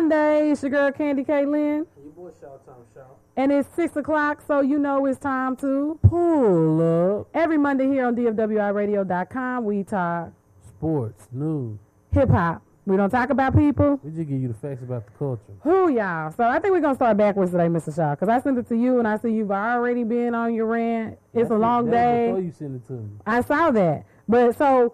Monday. It's your girl Candy K. Lynn. Your boy Shaw Tom Shaw. And it's 6 o'clock, so you know it's time to pull up. Every Monday here on DFWIRadio.com, we talk Sports, news. hip hop. We don't talk about people. We just give you the facts about the culture. Who y'all? So I think we're gonna start backwards today, Mr. Shaw, because I sent it to you and I see you've already been on your rant. It's a long day. Before you send it to me. I saw that. But so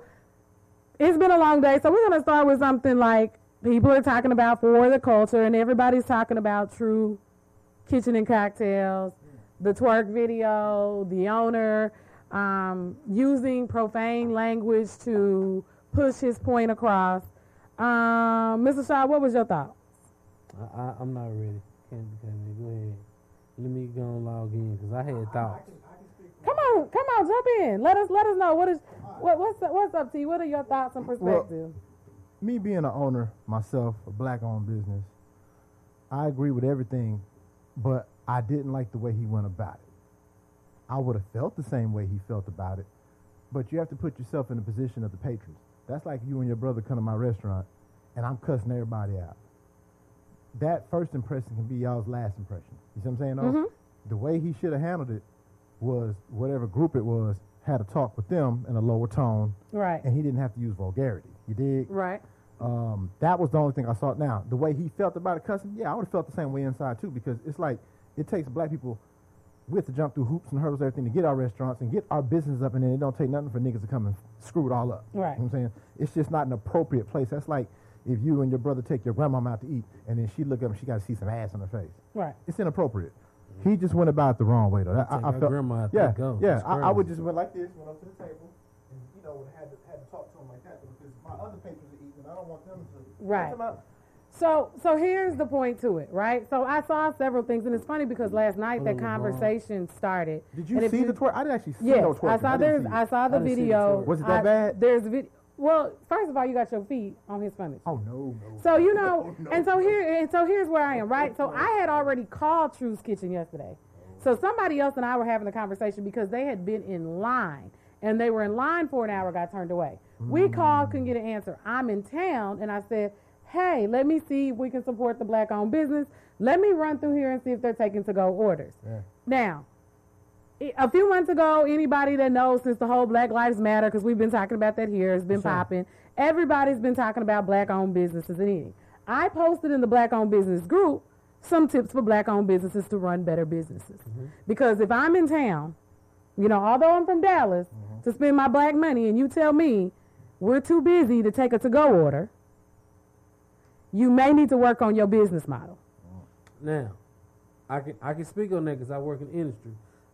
it's been a long day. So we're going to start with something like people are talking about for the culture, and everybody's talking about true kitchen and cocktails, the twerk video, the owner um, using profane language to push his point across. Um, Mr. Shaw, what was your thought? I, I, I'm not ready. Candy, candy, go ahead. Let me go and log in because I had thoughts. Come on, come on, jump in. Let us let us know what is what, what's what's up to you. What are your thoughts and perspectives? Me being an owner myself, a black owned business, I agree with everything, but I didn't like the way he went about it. I would have felt the same way he felt about it, but you have to put yourself in the position of the patrons. That's like you and your brother come to my restaurant and I'm cussing everybody out. That first impression can be y'all's last impression. You see what I'm saying? Mhm. The way he should have handled it was whatever group it was had a talk with them in a lower tone, right, and he didn't have to use vulgarity. You dig? right. Um, that was the only thing I saw. Now, the way he felt about it cussing, yeah, I would have felt the same way inside too, because it's like it takes black people we have to jump through hoops and hurdles, everything to get our restaurants and get our business up, and then it don't take nothing for niggas to come and screw it all up. Right. You know what I'm saying? It's just not an appropriate place. That's like if you and your brother take your grandmama out to eat, and then she look up and she got to see some ass on her face. Right. It's inappropriate. He just went about it the wrong way, though. That- Take I, I felt, grandma out yeah, to go. yeah. I, I would just went like this, went up to the table, and you know, had to had to talk to him like that because my other patrons are eating, and I don't want them to. Right. So so here's the point to it, right? So I saw several things, and it's funny because last night that Oh, wow. conversation started. Did you And if see the twerk? I didn't actually see Yes, no twerk. I saw there's I saw the I didn't the video. Was it that I- bad? There's video. Well, first of all, you got your feet on his furniture. Oh no, no. So you know, and so here, and so here's where I am, right? So I had already called True's Kitchen yesterday. So somebody else and I were having a conversation because they had been in line and they were in line for an hour, got turned away. We mm. called, couldn't get an answer. I'm in town, and I said, "Hey, let me see if we can support the black-owned business. Let me run through here and see if they're taking to-go orders." Yeah. Now, a few months ago, anybody that knows since the whole Black Lives Matter, because we've been talking about that here, has been Sure. popping. Everybody's been talking about black-owned businesses and eating. I posted in the black-owned business group some tips for black-owned businesses to run better businesses. Mm-hmm. Because if I'm in town, you know, although I'm from Dallas, mm-hmm. to spend my black money, and you tell me we're too busy to take a to-go order, you may need to work on your business model. Now, I can I can speak on that because I work in industry.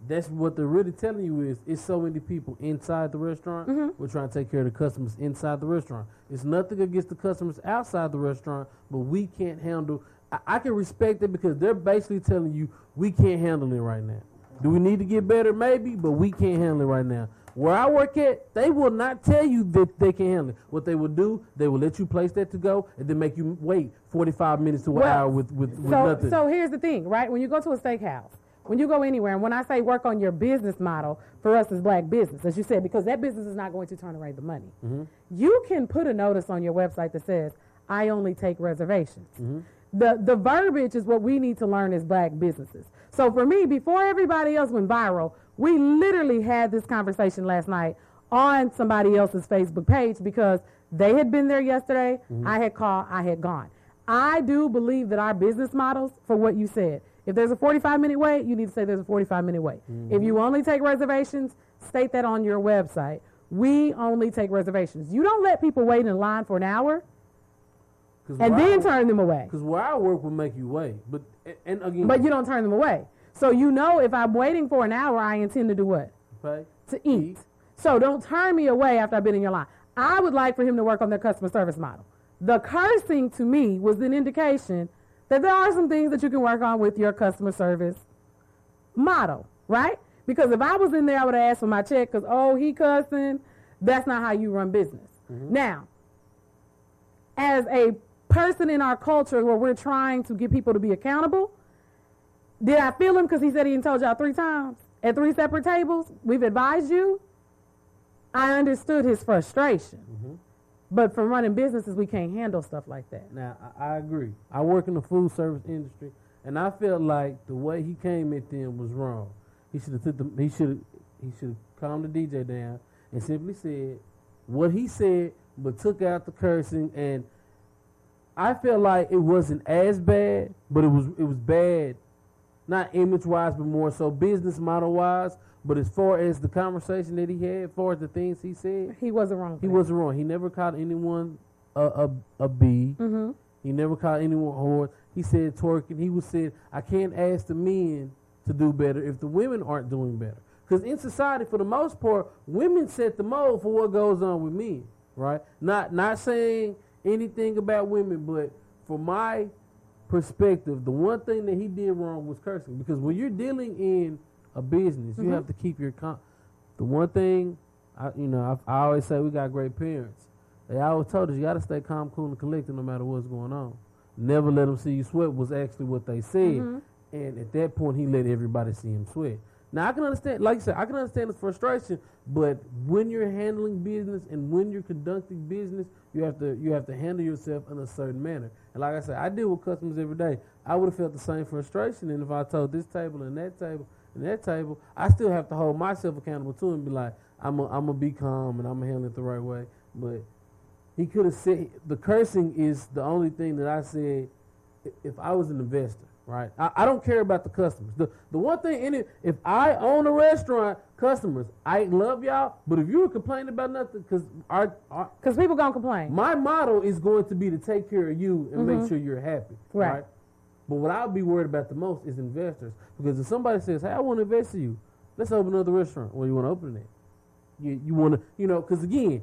That's what they're really telling you is it's so many people inside the restaurant. Mm-hmm. We're trying to take care of the customers inside the restaurant. It's nothing against the customers outside the restaurant, but we can't handle. I, I can respect it because they're basically telling you we can't handle it right now. Do we need to get better? Maybe, but we can't handle it right now. Where I work at, they will not tell you that they can handle it. What they will do, they will let you place that to go and then make you wait 45 minutes to an Well, hour with, with, with so, nothing. so here's the thing, right? When you go to a steakhouse, when you go anywhere, and when I say work on your business model, for us as black business, as you said, because that business is not going to turn away the money. Mm-hmm. You can put a notice on your website that says, I only take reservations. Mm-hmm. The, the verbiage is what we need to learn as black businesses. So for me, before everybody else went viral, we literally had this conversation last night on somebody else's Facebook page because they had been there yesterday. Mm-hmm. I had called, I had gone. I do believe that our business models, for what you said, if there's a 45 minute wait, you need to say there's a 45 minute wait. Mm-hmm. If you only take reservations, state that on your website. We only take reservations. You don't let people wait in line for an hour and then turn them away. Because where I work will make you wait. But and again, But you don't turn them away. So you know if I'm waiting for an hour, I intend to do what? pay. To eat. So don't turn me away after I've been in your line. I would like for him to work on their customer service model. The cursing to me was an indication that there are some things that you can work on with your customer service model, right? Because if I was in there, I would have asked for my check because, oh, he cussing. That's not how you run business. Mm-hmm. Now, as a person in our culture where we're trying to get people to be accountable, did I feel him because he said he didn't told y'all three times at three separate tables? We've advised you. I understood his frustration. Mm-hmm. But for running businesses, we can't handle stuff like that. Now I, I agree. I work in the food service industry, and I felt like the way he came at them was wrong. He should have took the he should he should have calmed the DJ down and simply said what he said, but took out the cursing. And I felt like it wasn't as bad, but it was it was bad, not image wise, but more so business model wise. But as far as the conversation that he had, as far as the things he said, He wasn't wrong. he wasn't wrong. He never called anyone a a, a B. Mm-hmm. He never called anyone whore. He said twerking. He was said, I can't ask the men to do better if the women aren't doing better. Because in society, for the most part, women set the mold for what goes on with men, right? Not not saying anything about women, but from my perspective, the one thing that he did wrong was cursing. Because when you're dealing in a business, you Mhm. have to keep your con. The one thing, I, you know, I, I always say we got great parents. They always told us you got to stay calm, cool, and collected no matter what's going on. Never let them see you sweat was actually what they said. Mhm. And at that point, he let everybody see him sweat. Now I can understand, like you said, I can understand his frustration. But when you're handling business and when you're conducting business, you have to you have to handle yourself in a certain manner. And like I said, I deal with customers every day. I would have felt the same frustration, and if I told this table and that table and that table, I still have to hold myself accountable too and be like, I'm a, I'm gonna be calm and I'm gonna handle it the right way. But he could have said the cursing is the only thing that I said if I was an investor, right? I, I don't care about the customers. The the one thing in it, if I own a restaurant, customers, I love y'all. But if you were complaining about nothing, because our, our Because people gonna complain. my motto is going to be to take care of you and make sure you're happy, Mm-hmm. Right. right. But what I'll be worried about the most is investors, because if somebody says, "Hey, I want to invest in you, let's open another restaurant," well, you want to open it. You you want to, you know, because again,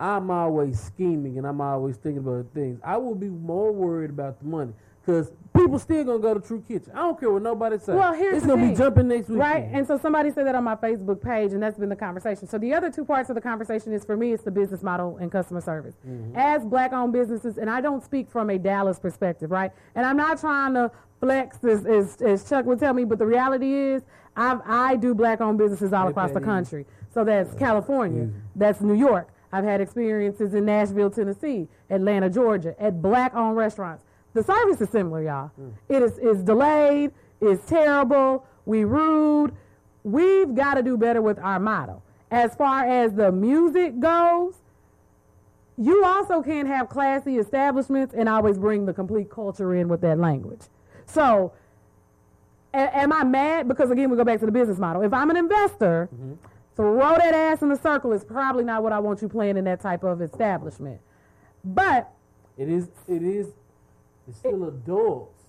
I'm always scheming and I'm always thinking about things. I will be more worried about the money because people still gonna go to True Kitchen. I don't care what nobody says. Well, here's it's gonna thing, be jumping next week. Right, and so somebody said that on my Facebook page, and that's been the conversation. So the other two parts of the conversation is for me, it's the business model and customer service. Mm-hmm. As black-owned businesses, and I don't speak from a Dallas perspective, right? And I'm not trying to flex, as, as, as Chuck would tell me, but the reality is, I've, I do black-owned businesses all across the country. So that's California, that's New York. I've had experiences in Nashville, Tennessee, Atlanta, Georgia, at black-owned restaurants. The service is similar, y'all. Hmm. It is is delayed. It's terrible. We rude. We've got to do better with our motto. As far as the music goes, you also can't have classy establishments and always bring the complete culture in with that language. So, a- am I mad? Because again, we go back to the business model. If I'm an investor, mm-hmm. throw that ass in the circle is probably not what I want you playing in that type of establishment. But It is. It is. It's still adults,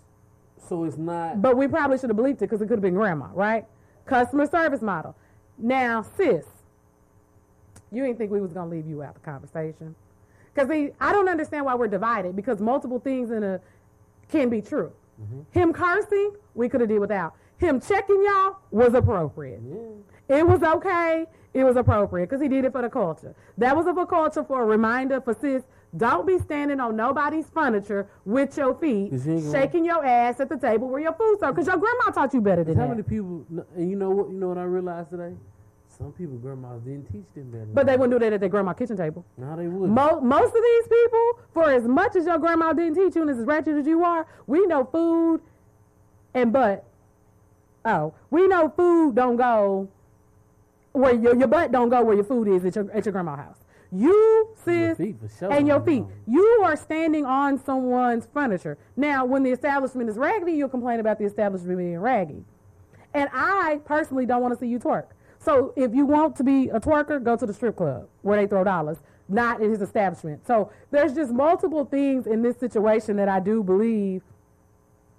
so it's not. But we probably should have believed it because it could have been grandma, right? Customer service model. Now, sis, you didn't think we was gonna leave you out the conversation, because I don't understand why we're divided. Because multiple things in a can be true. Mm-hmm. Him cursing, we could have did without. Him checking y'all was appropriate. Yeah. It was okay. It was appropriate because he did it for the culture. That was of a culture for a reminder for sis. Don't be standing on nobody's furniture with your feet, shaking your ass at the table where your food's served. Because your grandma taught you better than How that. How many people? And you know what? You know what I realized today? Some people grandmas didn't teach them better. But they wouldn't do that at their grandma kitchen table. No, they would. Mo- most of these people, for as much as your grandma didn't teach you and as ratchet as you are, we know food and butt. Oh, we know food don't go where your, your butt don't go where your food is at your, at your grandma's house. You, Your sis, for sure. and your feet. You are standing on someone's furniture. Now, when the establishment is raggedy, you'll complain about the establishment being raggy. And I personally don't want to see you twerk. So if you want to be a twerker, go to the strip club where they throw dollars, not in his establishment. So there's just multiple things in this situation that I do believe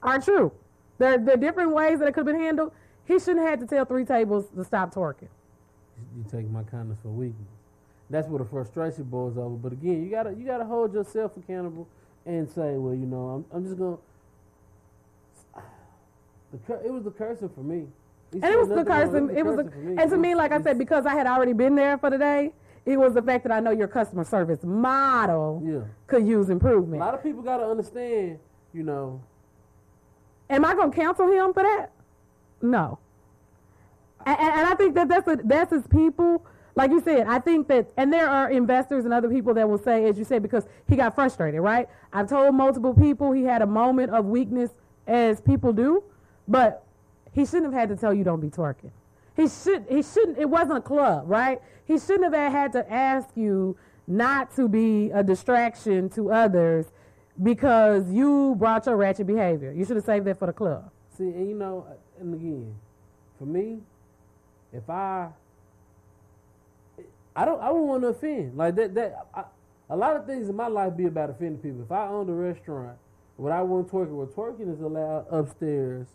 are true. There, there are different ways that it could have been handled. He shouldn't have had to tell three tables to stop twerking. You take my kindness for weakness. That's where the frustration boils over. But again, you gotta you gotta hold yourself accountable and say, well, you know, I'm I'm just gonna. The cur- it was the cursing for me. He And it was the cursing. It was, the, me. and to me, like I said, because I had already been there for the day, it was the fact that I know your customer service model yeah. could use improvement. A lot of people gotta understand, you know. Am I gonna counsel him for that? No. And, and and I think that that's a, that's his people. Like you said, I think that, and there are investors and other people that will say, as you said, because he got frustrated, right? I've told multiple people he had a moment of weakness, as people do, but he shouldn't have had to tell you don't be twerking. He should. He shouldn't. It wasn't a club, right? He shouldn't have had to ask you not to be a distraction to others because you brought your ratchet behavior. You should have saved that for the club. See, and you know, and again, for me, if I, I don't, I don't want to offend. Like that, that I, a lot of things in my life be about offending people. If I owned a restaurant, what I want twerking, well, twerking is allowed upstairs.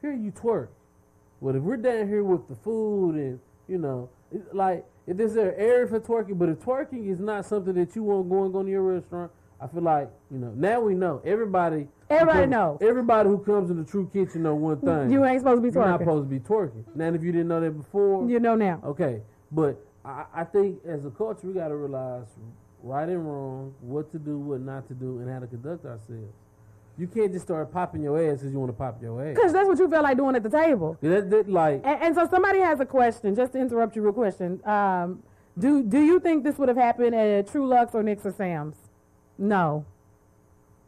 Here you twerk. But if we're down here with the food and you know, like if there's an area for twerking, but if twerking is not something that you want going on in your restaurant, I feel like you know. Now we know everybody. Everybody comes- knows. Everybody who comes in the true kitchen know one thing. You ain't supposed to be twerking. You're not supposed to be twerking. Now, if you didn't know that before, You know now. okay. But I, I think as a culture, we got to realize right and wrong, what to do, what not to do, and how to conduct ourselves. You can't just start popping your ass because you want to pop your ass. Because that's what you felt like doing at the table. That, that, like, And, and so somebody has a question, just to interrupt you real question. Um, do do you think this would have happened at TruLuck's or Nick's or Sam's? No.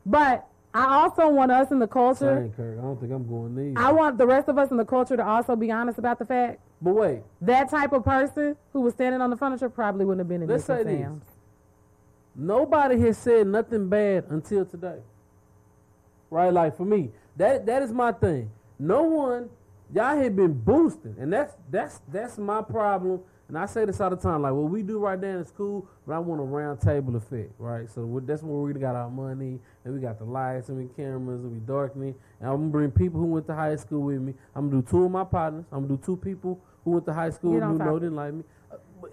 But I also want us in the culture, dang, Kirk, I don't think I'm going these. I want the rest of us in the culture to also be honest about the fact but wait, that type of person who was standing on the furniture probably wouldn't have been in Let's say this. Sam's. nobody has said nothing bad until today. Right? Like for me, that that is my thing. No one, y'all have been boosting, and that's that's that's my problem. And I say this all the time, like what we do right now in school, but I want a round table effect, right? So that's where we got our money, and we got the lights and the cameras, and we darkening. And I'm gonna bring people who went to high school with me. I'm gonna do two of my partners. I'm gonna do two people who went to high school who know didn't like me.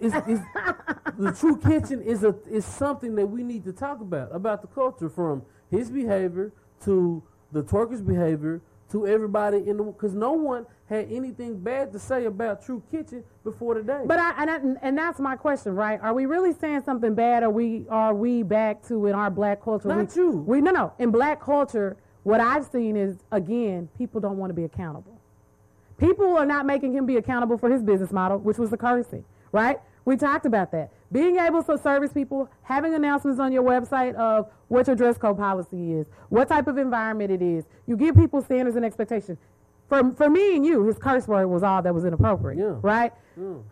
It's, it's, the true kitchen is a is something that we need to talk about about the culture from his behavior to the twerker's behavior to everybody in the because no one had anything bad to say about True Kitchen before today. But I and, I, and that's my question, right? Are we really saying something bad? Or we are we back to in our black culture? Not we, you. We no no in black culture. What I've seen is again, people don't want to be accountable. People are not making him be accountable for his business model, which was the cursing, right? We talked about that. Being able to service people, having announcements on your website of what your dress code policy is, what type of environment it is. You give people standards and expectations. For, for me and you, his curse word was all that was inappropriate, Yeah. right?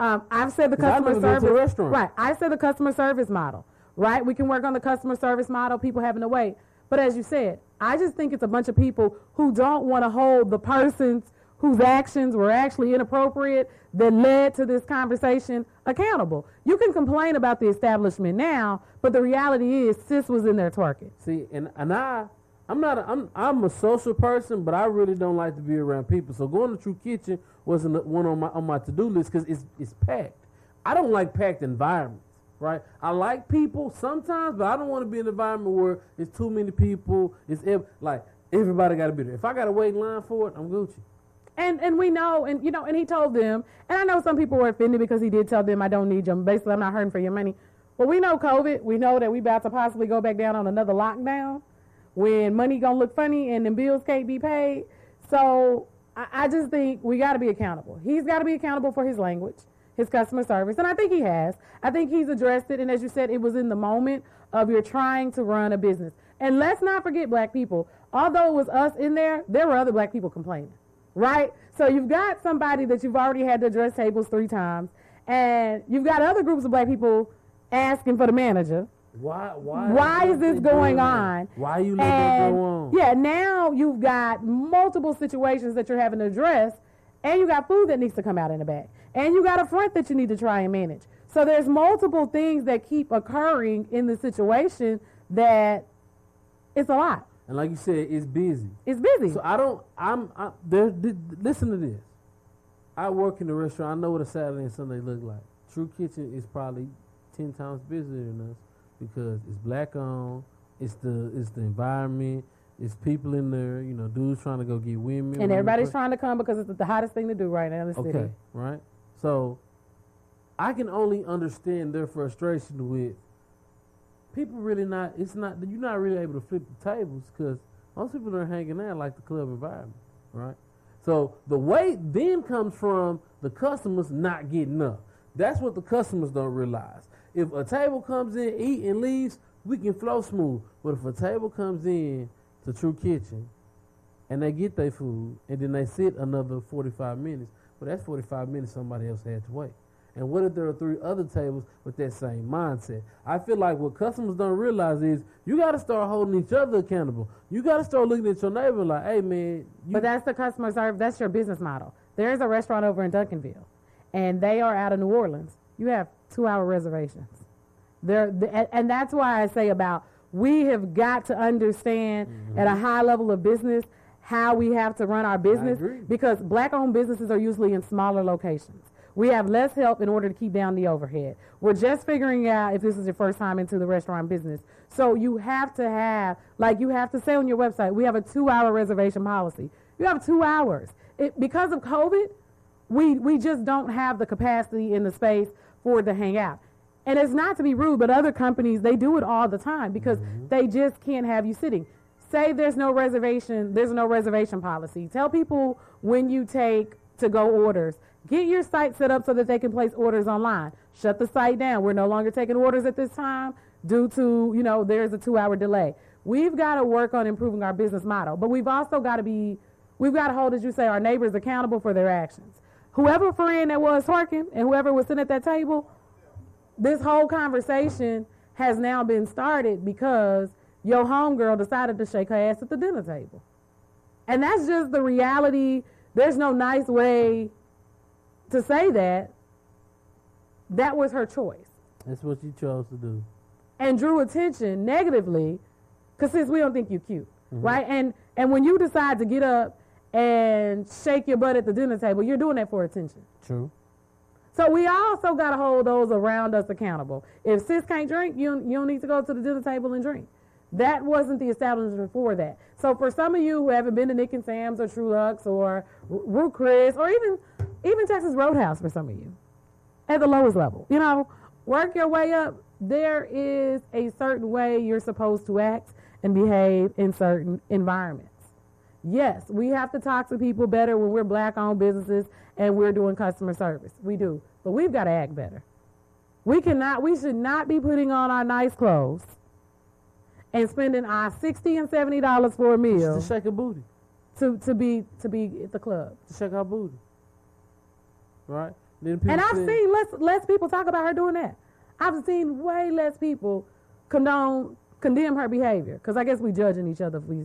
Um, I've said the customer never been to service restaurant. right. I said the customer service model, right? We can work on the customer service model, people having to wait. But as you said, I just think it's a bunch of people who don't want to hold the persons whose actions were actually inappropriate that led to this conversation accountable. You can complain about the establishment now, but the reality is sis was in there twerking. See, and and I, I'm not, a, I'm I'm a social person, but I really don't like to be around people. So going to True Kitchen wasn't one on my on my to do list because it's it's packed. I don't like packed environments, right? I like people sometimes, but I don't want to be in an environment where it's too many people. It's ev- like everybody got to be there. If I got to wait in line for it, I'm Gucci. And and we know, and you know, and he told them, and I know some people were offended because he did tell them, I don't need you. Basically, I'm not hurting for your money. But we know COVID. We know that we about to possibly go back down on another lockdown when money gonna look funny and then bills can't be paid. So I, I just think we got to be accountable. He's got to be accountable for his language, his customer service, and I think he has. I think he's addressed it. And as you said, it was in the moment of you're trying to run a business. And let's not forget black people. Although it was us in there, there were other black people complaining right? So you've got somebody that you've already had to address tables three times, and you've got other groups of black people asking for the manager. Why? Why? Why is this going on? Why you let that go on? yeah, now you've got multiple situations that you're having to address, and you got food that needs to come out in the back, and you got a front that you need to try and manage. So there's multiple things that keep occurring in the situation that it's a lot. And like you said, it's busy. It's busy. So I don't. I'm. I, there. th- listen to this. I work in the restaurant. I know what a Saturday and Sunday look like. True Kitchen is probably ten times busier than us because it's black owned. It's the it's the environment. It's people in there. You know, dudes trying to go get women. and women everybody's try- trying to come because it's the hottest thing to do right now in the city. Okay, right. So I can only understand their frustration with people really not. It's not you're not really able to flip the tables because most people are hanging out like the club environment, right? So the weight then comes from the customers not getting up. That's what the customers don't realize. If a table comes in, eat and leaves, we can flow smooth. But if a table comes in to True Kitchen and they get their food and then they sit another 45 minutes, well, that's 45 minutes somebody else had to wait. And what if there are three other tables with that same mindset? I feel like what customers don't realize is you got to start holding each other accountable. You got to start looking at your neighbor like, hey, man. You But that's the customer service. That's your business model. There is a restaurant over in Duncanville, and they are out of New Orleans. You have two-hour reservations. There, th- and that's why I say about we have got to understand mm-hmm. at a high level of business how we have to run our business because black-owned businesses are usually in smaller locations. We have less help in order to keep down the overhead. We're just figuring out if this is your first time into the restaurant business. So you have to have, like you have to say on your website, we have a two-hour reservation policy. You have two hours. It, because of COVID, we we just don't have the capacity in the space for it to hang out. And it's not to be rude, but other companies they do it all the time because mm-hmm. they just can't have you sitting. Say there's no reservation, there's no reservation policy. Tell people when you take to go orders. Get your site set up so that they can place orders online. Shut the site down. We're no longer taking orders at this time due to, you know, there's a 2-hour delay. We've got to work on improving our business model, but we've also got to be we've got to hold as you say our neighbors accountable for their actions. Whoever friend that was twerking and whoever was sitting at that table, this whole conversation has now been started because your homegirl decided to shake her ass at the dinner table. And that's just the reality. There's no nice way to say that. That was her choice. That's what she chose to do. And drew attention negatively because since we don't think you're cute, mm-hmm. right? And and when you decide to get up and shake your butt at the dinner table, you're doing that for attention. True. So we also got to hold those around us accountable. If sis can't drink, you, you don't need to go to the dinner table and drink. That wasn't the establishment for that. So for some of you who haven't been to Nick and Sam's or TruLuck's or Ruth's Chris or even even Texas Roadhouse for some of you, at the lowest level, you know, work your way up. There is a certain way you're supposed to act and behave in certain environments. Yes, we have to talk to people better when we're black owned businesses and we're doing customer service. We do. But we've got to act better. We cannot we should not be putting on our nice clothes and spending our 60 and 70 dollars for a meal To shake a booty. to, to be to be at the club. To shake our booty. Right? And I've say- seen less less people talk about her doing that. I've seen way less people condone condemn her behavior because I guess we judging each other if we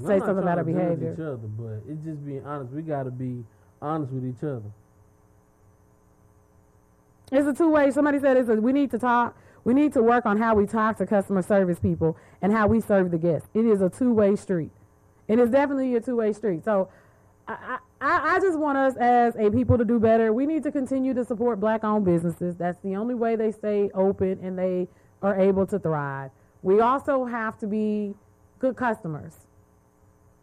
I'm say something about her trying to judge behavior. Each other, but it's just being honest. We got to be honest with each other. It's a two way. Somebody said it's a, we need to talk. We need to work on how we talk to customer service people and how we serve the guests. It is a two way street. It is definitely a two way street. So I, I, I just want us as a people to do better. We need to continue to support black owned businesses. That's the only way they stay open and they are able to thrive. We also have to be good customers.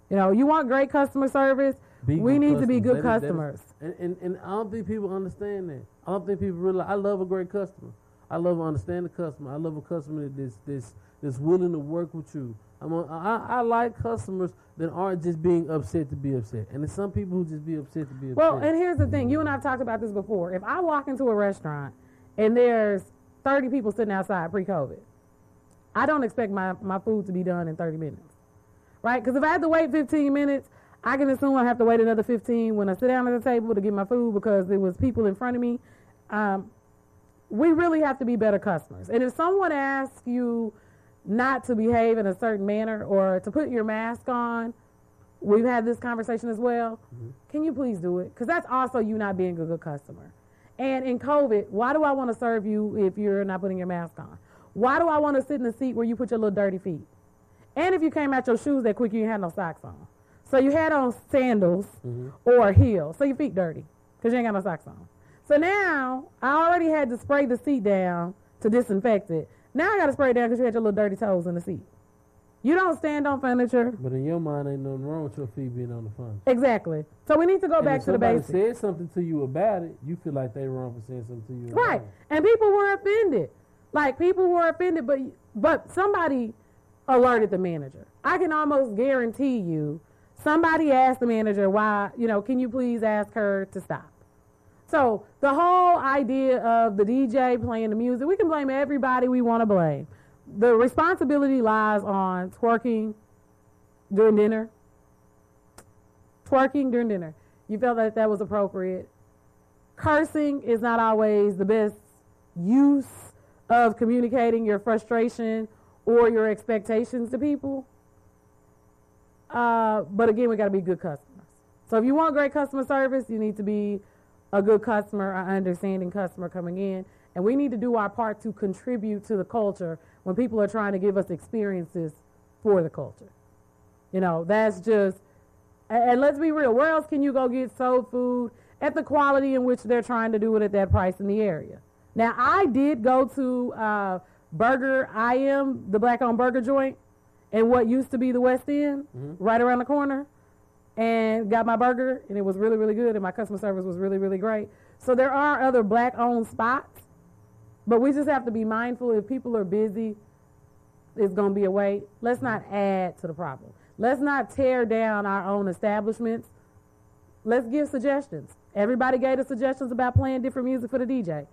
You know, you want great customer service. Be we need to be customers. good That is- that is- customers. And, and and I don't think people understand that. I don't think people realize. I love a great customer. I love understand the customer. I love a customer that this this that's willing to work with you. I'm a, I, I like customers that aren't just being upset to be upset. And there's some people who just be upset to be upset. Well, and here's the thing. You and I have talked about this before. If I walk into a restaurant and there's 30 people sitting outside pre-COVID, I don't expect my, my food to be done in 30 minutes, right? Because if I have to wait 15 minutes, I can assume I have to wait another 15 when I sit down at the table to get my food because there was people in front of me. Um, we really have to be better customers. And if someone asks you not to behave in a certain manner or to put your mask on, we've had this conversation as well. Mm-hmm. Can you please do it? Because that's also you not being a good customer. And in COVID, why do I want to serve you if you're not putting your mask on? Why do I want to sit in the seat where you put your little dirty feet? And if you came out your shoes that quick, you had no socks on. So you had on sandals mm-hmm. or heels, so your feet dirty because you ain't got no socks on. So now I already had to spray the seat down to disinfect it. Now I got to spray it down because you had your little dirty toes in the seat. You don't stand on furniture. but in your mind, ain't nothing wrong with your feet being on the furniture. Exactly. So we need to go And back to the basics. said something to you about it, you feel like they wrong for saying something to you. about Right. And people were offended. Like people were offended, but but somebody alerted the manager. I can almost guarantee you somebody asked the manager why, you know, can you please ask her to stop? So the whole idea of the DJ playing the music, we can blame everybody we want to blame. The responsibility lies on twerking during dinner. Twerking during dinner. You felt that that was appropriate. Cursing is not always the best use of communicating your frustration or your expectations to people. Uh, but again, we got to be good customers. So if you want great customer service, you need to be a good customer, an understanding customer coming in. And we need to do our part to contribute to the culture when people are trying to give us experiences for the culture. You know, that's just, and let's be real, where else can you go get soul food at the quality in which they're trying to do it at that price in the area? Now, I did go to uh, Burger I Am, the black owned burger joint, in what used to be the West End, Mhm. right around the corner, and got my burger, and it was really, really good, and my customer service was really, really great. So there are other black owned spots, but we just have to be mindful if people are busy, it's going to be a wait. Let's not add to the problem. Let's not tear down our own establishments. Let's give suggestions. Everybody gave us suggestions about playing different music for the DJ.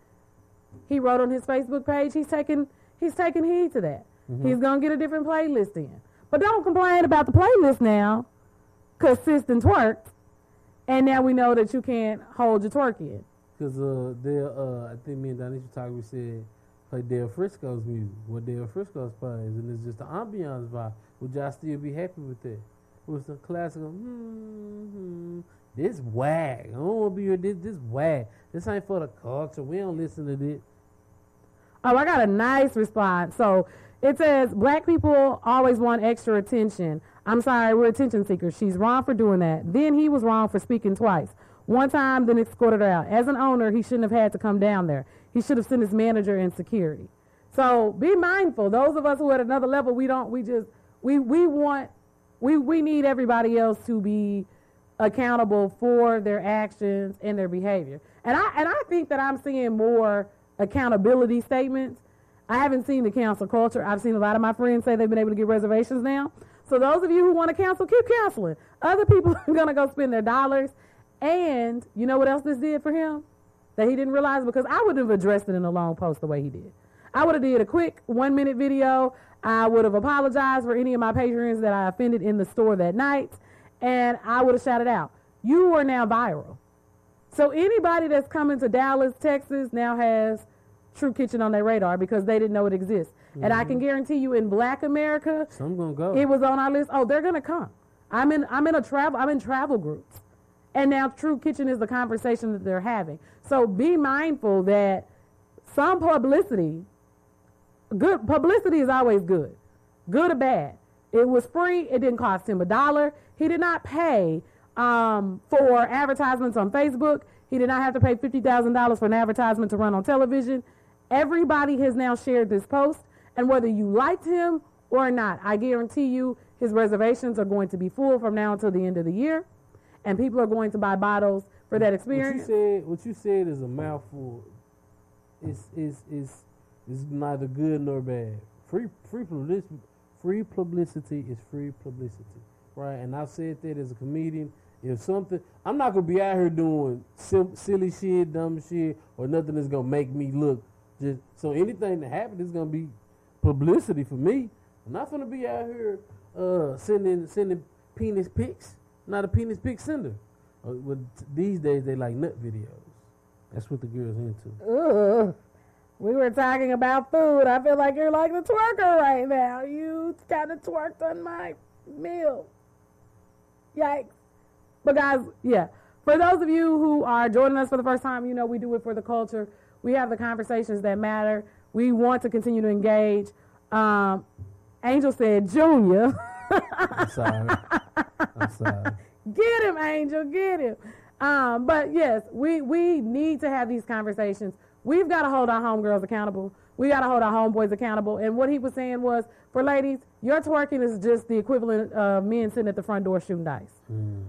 He wrote on his Facebook page. He's taking he's taking heed to that. Mm-hmm. He's gonna get a different playlist in. But don't complain about the playlist now, cause System twerked, and now we know that you can't hold your twerk in. Cause uh, Dale, uh, I think me and Donisha talked. We said play Del Frisco's music. What Del Frisco's plays, and it's just the ambiance vibe. Would y'all still be happy with that? With the classical, hmm, hmm, this wag. I don't want to be here. This this whack. This ain't for the culture. We don't listen to this. Oh, I got a nice response. So it says, Black people always want extra attention. I'm sorry, we're attention seekers. She's wrong for doing that. Then he was wrong for speaking twice. One time, then escorted her out. As an owner, he shouldn't have had to come down there. He should have sent his manager and security. So be mindful. Those of us who are at another level, we don't, we just, we, we want, we, we need everybody else to be accountable for their actions and their behavior. And I, and I think that I'm seeing more accountability statements. I haven't seen the council culture. I've seen a lot of my friends say they've been able to get reservations now. So those of you who want to cancel, keep canceling. Other people are to go spend their dollars. And you know what else this did for him? That he didn't realize because I would have addressed it in a long post the way he did. I would have did a quick one minute video. I would have apologized for any of my patrons that I offended in the store that night. And I would have shouted out, you are now viral. So anybody that's coming to Dallas, Texas now has True Kitchen on their radar because they didn't know it exists. And I can guarantee you in black America, Some gonna go. it was on our list. Oh, they're gonna come. I'm in I'm in a travel I'm in travel groups. And now True Kitchen is the conversation that they're having. So be mindful that some publicity good publicity is always good. Good or bad. It was free, it didn't cost him a dollar. He did not pay um, for advertisements on Facebook. He did not have to pay $50,000 for an advertisement to run on television. Everybody has now shared this post, and whether you liked him or not, I guarantee you his reservations are going to be full from now until the end of the year, and people are going to buy bottles for that What you experience. said, what you said is a mouthful. It's is is is neither good nor bad. Free free publicity, free publicity is free publicity, right? And I've said that as a comedian. If something, I'm not gonna be out here doing sim- silly shit, dumb shit, or nothing that's gonna make me look just. So anything that happens is gonna be publicity for me. I'm not gonna be out here uh, sending sending penis pics. Not a penis pic sender. Uh, but these days they like nut videos. That's what the girls into. Ugh. We were talking about food. I feel like you're like the twerker right now. You kind of twerked on my meal. Yikes. But guys, yeah. For those of you who are joining us for the first time, you know we do it for the culture. We have the conversations that matter. We want to continue to engage. Um, Angel said, Junior. I'm sorry. I'm sorry. Get him, Angel, get him. Um, but yes, we, we need to have these conversations. We've got to hold our homegirls accountable. We got to hold our homeboys accountable. And what he was saying was, for ladies, your twerking is just the equivalent of men sitting at the front door shooting dice. Mm.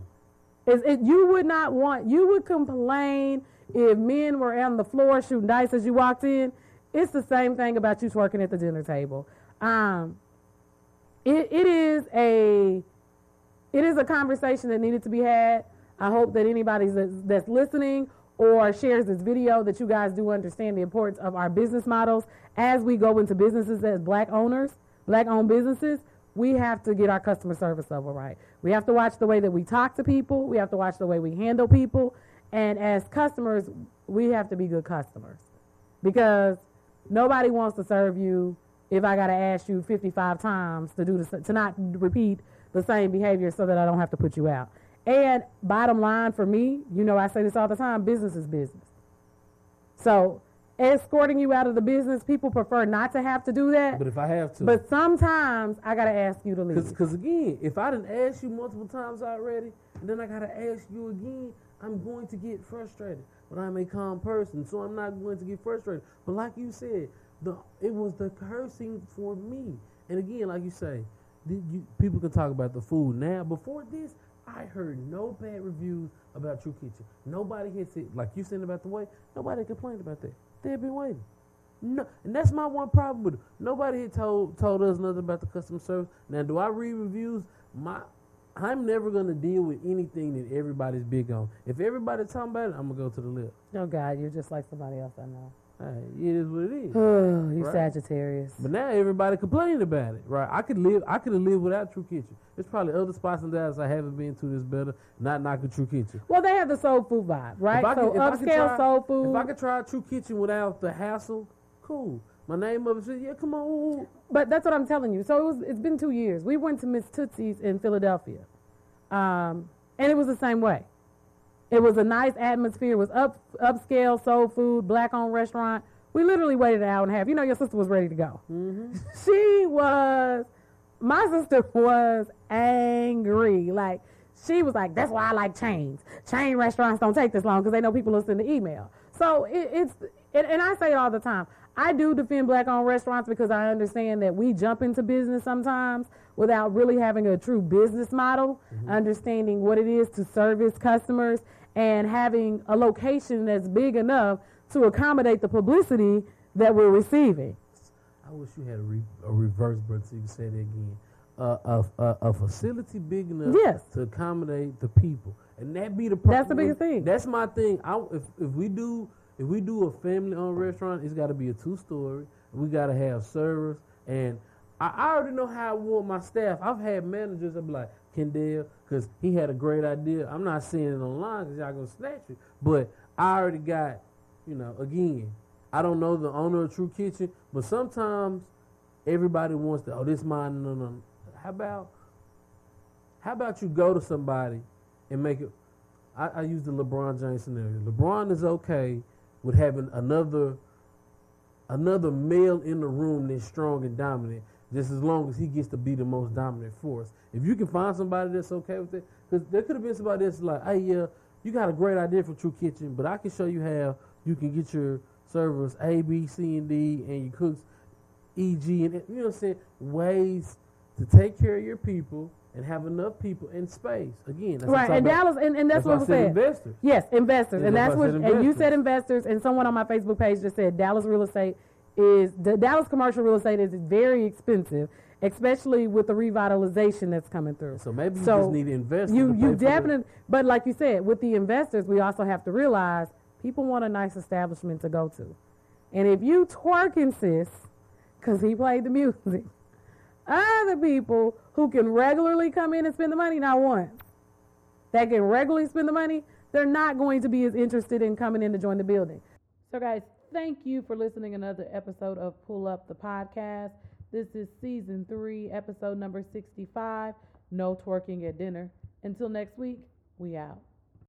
Is it, you would not want, you would complain if men were on the floor shooting dice as you walked in. It's the same thing about you twerking at the dinner table. Um, it, it is a it is a conversation that needed to be had. I hope that anybody that's, that's listening or shares this video that you guys do understand the importance of our business models as we go into businesses as black owners, black owned businesses, we have to get our customer service level right. We have to watch the way that we talk to people, we have to watch the way we handle people, and as customers, we have to be good customers because nobody wants to serve you if I got to ask you 55 times to do the, to not repeat the same behavior so that I don't have to put you out. And bottom line for me, you know, I say this all the time business is business. So, escorting you out of the business, people prefer not to have to do that. But if I have to, But sometimes I got to ask you to leave. Because again, if I didn't ask you multiple times already, and then I gotta ask you again, I'm going to get frustrated. But I'm a calm person, so I'm not going to get frustrated. But like you said, the it was the cursing for me. And again, like you say, you, people can talk about the food now. Before this, I heard no bad reviews about True Kitchen. Nobody had said, like you said about the wait. Nobody complained about that. They've been waiting. No, and that's my one problem with it. Nobody had told told us nothing about the customer service. Now, do I read reviews? My, I'm never gonna deal with anything that everybody's big on. If everybody's talking about it, I'm gonna go to the left. oh, God, you're just like somebody else I know. Hey, it is what it is. You Right. Sagittarius. But now everybody complaining about it, right? I could live. I could have lived without True Kitchen. There's probably other spots in Dallas I haven't been to that's better. Not knocking True Kitchen. Well, they have the soul food vibe, right? If so could- if I could upscale try- soul food. If I could try True Kitchen without the hassle, cool. My name of it yeah, come on. But that's what I'm telling you. So it was. It's been two years. We went to Miss Tootsie's in Philadelphia, um, and it was the same way. It was a nice atmosphere. It was up upscale soul food, black owned restaurant. We literally waited an hour and a half. You know, your sister was ready to go. she was. My sister was angry. Like she was like, "That's why I like chains. Chain restaurants don't take this long because they know people listen to email." So it, it's and, and I say it all the time. I do defend black-owned restaurants because I understand that we jump into business sometimes without really having a true business model, understanding what it is to service customers, and having a location that's big enough to accommodate the publicity that we're receiving. I wish you had a, re- a reverse button so you can say that again. Uh, a, a, a facility big enough Yes. to accommodate the people, and that be the problem. That's the biggest thing. That's my thing. I, if if we do if we do a family-owned restaurant, it's got to be a two-story. We got to have servers, and I, I already know how I want my staff. I've had managers that be like Kendall because he had a great idea. I'm not saying it online because y'all gonna snatch it, but I already got, you know, again. I don't know the owner of True Kitchen, but sometimes everybody wants to. Oh, this mine. No, no. How about? How about you go to somebody and make it? I, I use the LeBron James scenario. LeBron is okay with having another another male in the room that's strong and dominant, just as long as he gets to be the most dominant force. If you can find somebody that's okay with it, because there could have been somebody that's like, hey, yeah, you got a great idea for True Kitchen, but I can show you how you can get your servers A, B, C, and D, and your cooks E, G, and you know what I'm saying? Ways to take care of your people and have enough people in space. Again, that's right, and. Dallas, and, and that's, why what I said investors. Yes, investors, Yeah, and that's that's what. And you said investors. and someone on my Facebook page just said Dallas real estate is the Dallas commercial real estate is very expensive, especially with the revitalization that's coming through. So maybe you So just need investors. You you definitely, but like you said, with the investors, we also have to realize people want a nice establishment to go to, and if you twerking sis, because he played the music, other people who can regularly come in and spend the money, not once, that can regularly spend the money, they're not going to be as interested in coming in to join the building. So, guys, thank you for listening another episode of Pull Up the Podcast. This is season three, episode number 65 No Twerking at Dinner. Until next week, we out.